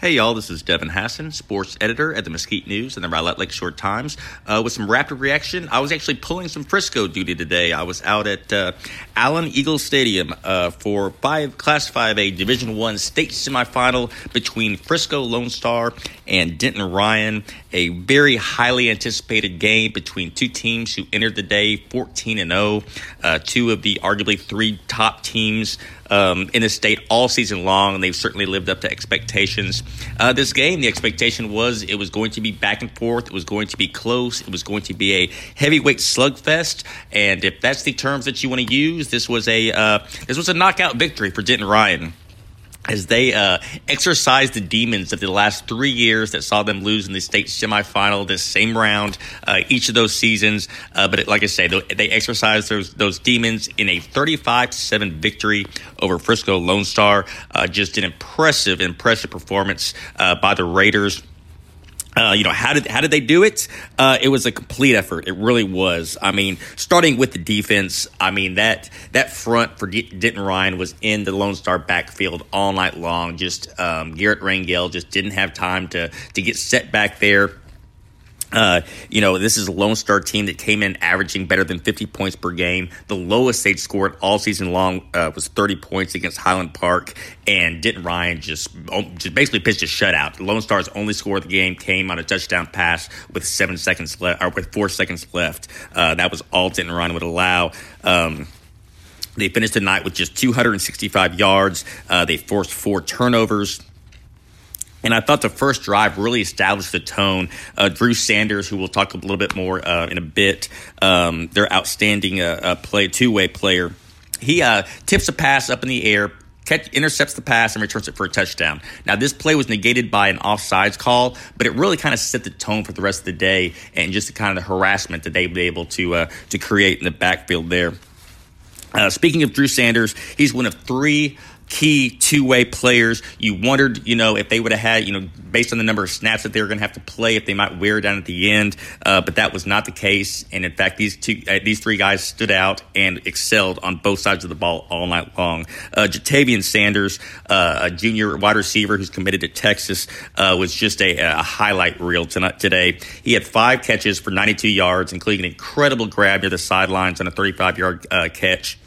Hey, y'all, this is Devin Hassan, sports editor at the Mesquite News and the Rowlett Lakeshore Times. Uh, with some rapid reaction, I was actually pulling some Frisco duty today. I was out at uh, Allen Eagle Stadium uh, for five, Class 5A Division One state semifinal between Frisco Lone Star and Denton Ryan. A very highly anticipated game between two teams who entered the day 14 and 0. Uh, two of the arguably three top teams um, in the state all season long, and they've certainly lived up to expectations. Uh, this game, the expectation was it was going to be back and forth, it was going to be close, it was going to be a heavyweight slugfest, and if that's the terms that you want to use, this was a uh, this was a knockout victory for Denton Ryan as they uh, the demons of the last three years that saw them lose in the state semifinal this same round uh, each of those seasons. Uh, but it, like I say, they exorcised those those demons in a 35 7 victory over Frisco Lone Star. Uh, just an impressive, impressive performance uh, by the Raiders. Uh, you know how did how did they do it? Uh, it was a complete effort. It really was. I mean, starting with the defense. I mean that that front for D- Denton Ryan was in the Lone Star backfield all night long. Just um, Garrett Rangel just didn't have time to to get set back there. Uh, you know, this is a Lone Star team that came in averaging better than 50 points per game. The lowest they'd scored all season long uh, was 30 points against Highland Park, and Denton Ryan just, oh, just basically pitched a shutout. Lone Star's only score of the game came on a touchdown pass with seven seconds left, or with four seconds left. Uh, that was all Denton Ryan would allow. Um, they finished the night with just 265 yards. Uh, they forced four turnovers. And I thought the first drive really established the tone. Uh, Drew Sanders, who we'll talk a little bit more uh, in a bit, um, their outstanding uh, uh play, two way player. He uh, tips a pass up in the air, catch, intercepts the pass, and returns it for a touchdown. Now, this play was negated by an offsides call, but it really kind of set the tone for the rest of the day and just the kind of the harassment that they were able to uh, to create in the backfield there. speaking of Drew Sanders, he's one of three key two way players. You wondered, you know, if they would have had, you know, based on the number of snaps that they were going to have to play, if they might wear down at the end. Uh, but that was not the case. And in fact, these two, uh, these three guys stood out and excelled on both sides of the ball all night long. Uh, Ja'Tavion Sanders, uh, a junior wide receiver who's committed to Texas, uh, was just a, a, highlight reel tonight, today. He had five catches for 92 yards, including an incredible grab near the sidelines on a 35 yard uh, catch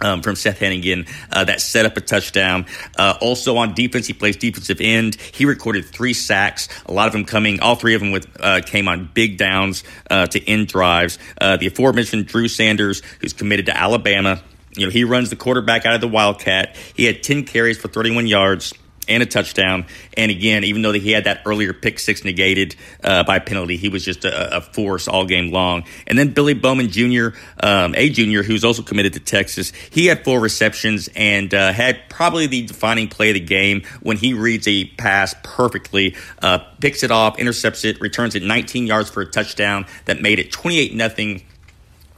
um, from Seth Henigan uh, that set up a touchdown. Uh, also on defense, he plays defensive end. He recorded three sacks, a lot of them coming, all three of them with uh, came on big downs uh, to end drives. Uh, the aforementioned Drew Sanders, who's committed to Alabama, you know, he runs the quarterback out of the Wildcat. He had 10 carries for 31 yards and a touchdown. And again, even though he had that earlier pick six negated uh, by penalty, he was just a, a, force all game long. And then Billy Bowman Jr., um, a junior who's also committed to Texas, he had four receptions and uh, had probably the defining play of the game when he reads a pass perfectly, uh, picks it off, intercepts it, returns it 19 yards for a touchdown that made it 28 nothing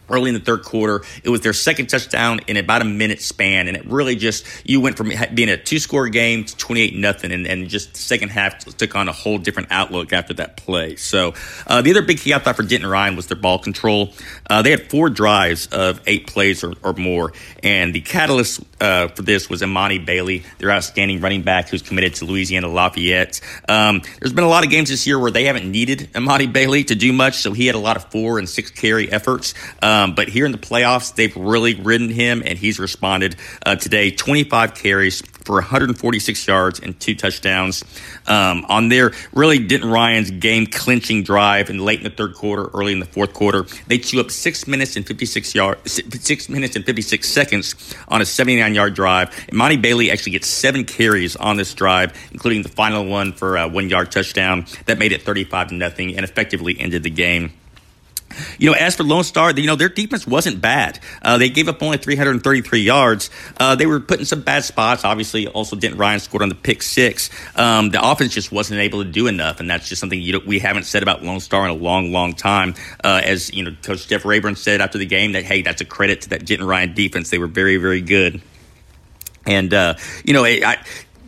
early in the third quarter. It was their second touchdown in about a minute span, and it really just you went from being a two score game to twenty eight nothing, and, just the second half took on a whole different outlook after that play. So uh, the other big key I thought for Denton Ryan was their ball control. Uh, they had four drives of eight plays or, or more, and the catalyst uh, for this was Emani Bailey, their outstanding running back who's committed to Louisiana Lafayette. Um, there's been a lot of games this year where they haven't needed Emani Bailey to do much, so he had a lot of four and six carry efforts. Um, but here in the playoffs, they've really ridden him, and he's responded uh, today. 25 carries for 146 yards and two touchdowns. Um, on their really Denton Ryan's game clinching drive in late in the third quarter, early in the fourth quarter, they chew up six minutes and 56 yards, six minutes and 56 seconds on a 79 yard drive. And Emani Bailey actually gets seven carries on this drive, including the final one for a one yard touchdown that made it 35 to nothing and effectively ended the game. You know, as for Lone Star, you know, their defense wasn't bad. Uh, they gave up only 333 yards. Uh, they were put in some bad spots. Obviously, also Denton Ryan scored on the pick six. Um, the offense just wasn't able to do enough, and that's just something you we haven't said about Lone Star in a long, long time. Uh, as you know, Coach Jeff Rayburn said after the game that hey, that's a credit to that Denton Ryan defense. They were very, very good. And uh, you know, I,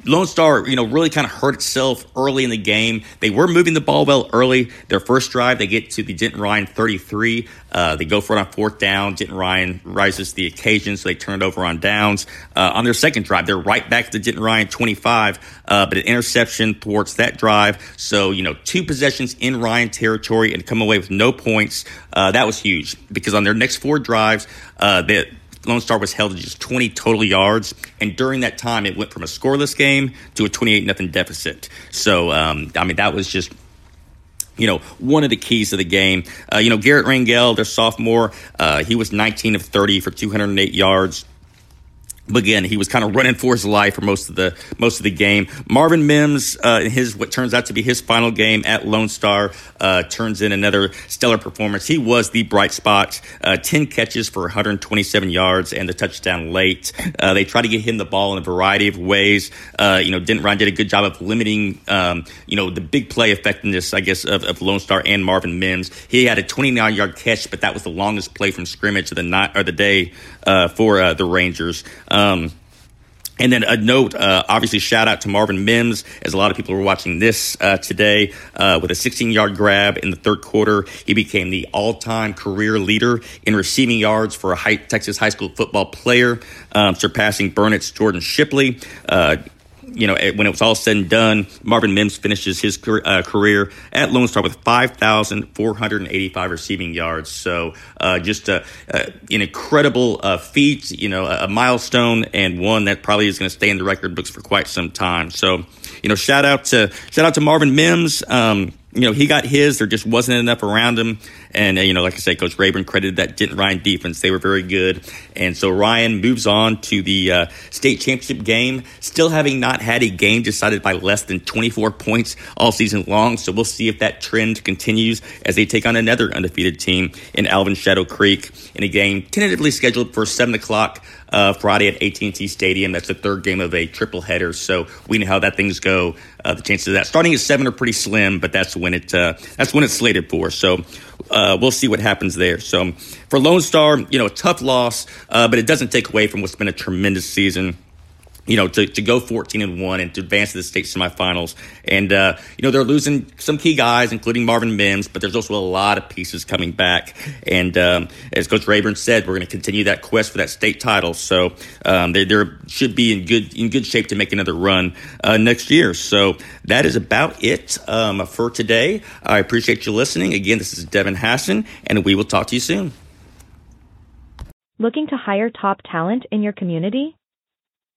Lone Star, you know, really kind of hurt itself early in the game. They were moving the ball well early. Their first drive, they get to the Denton Ryan 33. Uh, they go for it on fourth down. Denton Ryan rises to the occasion, so they turn it over on downs. Uh, on their second drive, they're right back to the Denton Ryan 25, uh, but an interception thwarts that drive. So, you know, two possessions in Ryan territory and come away with no points. Uh, that was huge because on their next four drives, uh, they, Lone Star was held to just 20 total yards, and during that time, it went from a scoreless game to a 28 nothing deficit. So, um, I mean, that was just you know, one of the keys of the game. Uh, you know, Garrett Rangel, their sophomore, uh, he was 19 of 30 for 208 yards. Again, he was kind of running for his life for most of the most of the game. Marvin Mims, uh, his what turns out to be his final game at Lone Star, uh, turns in another stellar performance. He was the bright spot. Uh, Ten catches for 127 yards and the touchdown late. Uh, they tried to get him the ball in a variety of ways. Uh, you know, Denton Ryan did a good job of limiting, um, you know, the big play effectiveness, I guess, of, of, Lone Star and Marvin Mims. He had a 29 yard catch, but that was the longest play from scrimmage of the night or the day uh, for the Rangers. And then a note, uh, obviously, shout out to Marvin Mims, as a lot of people were watching this uh, today uh, with a 16 yard grab in the third quarter. He became the all time career leader in receiving yards for a high, Texas high school football player, um, surpassing Burnet's Jordan Shipley. You know, when it was all said and done, Marvin Mims finishes his uh, career at Lone Star with 5,485 receiving yards. So uh, just a, an incredible uh, feat, you know, a, milestone and one that probably is going to stay in the record books for quite some time. So, you know, shout out to shout out to Marvin Mims. Um, you know, he got his. There just wasn't enough around him. And, uh, you know, like I said, Coach Rayburn credited that Denton Ryan defense. They were very good. And so Ryan moves on to the uh, state championship game, still having not had a game decided by less than 24 points all season long. So we'll see if that trend continues as they take on another undefeated team in Alvin Shadow Creek in a game tentatively scheduled for 7 o'clock uh, Friday at AT&T Stadium. That's the third game of a triple header. So we know how that things go. Uh, the chances of that starting at seven are pretty slim, but that's when it uh, that's when it's slated for. So uh, we'll see what happens there. So for Lone Star, you know, a tough loss, uh, but it doesn't take away from what's been a tremendous season you know, to, to go 14 and 1 and to advance to the state semifinals. And, uh, you know, they're losing some key guys, including Marvin Mims, but there's also a lot of pieces coming back. And um, as Coach Rayburn said, we're going to continue that quest for that state title. So um, they, they should be in good in good shape to make another run uh, next year. So that is about it um, for today. I appreciate you listening. Again, this is Devin Hassan, and we will talk to you soon. Looking to hire top talent in your community?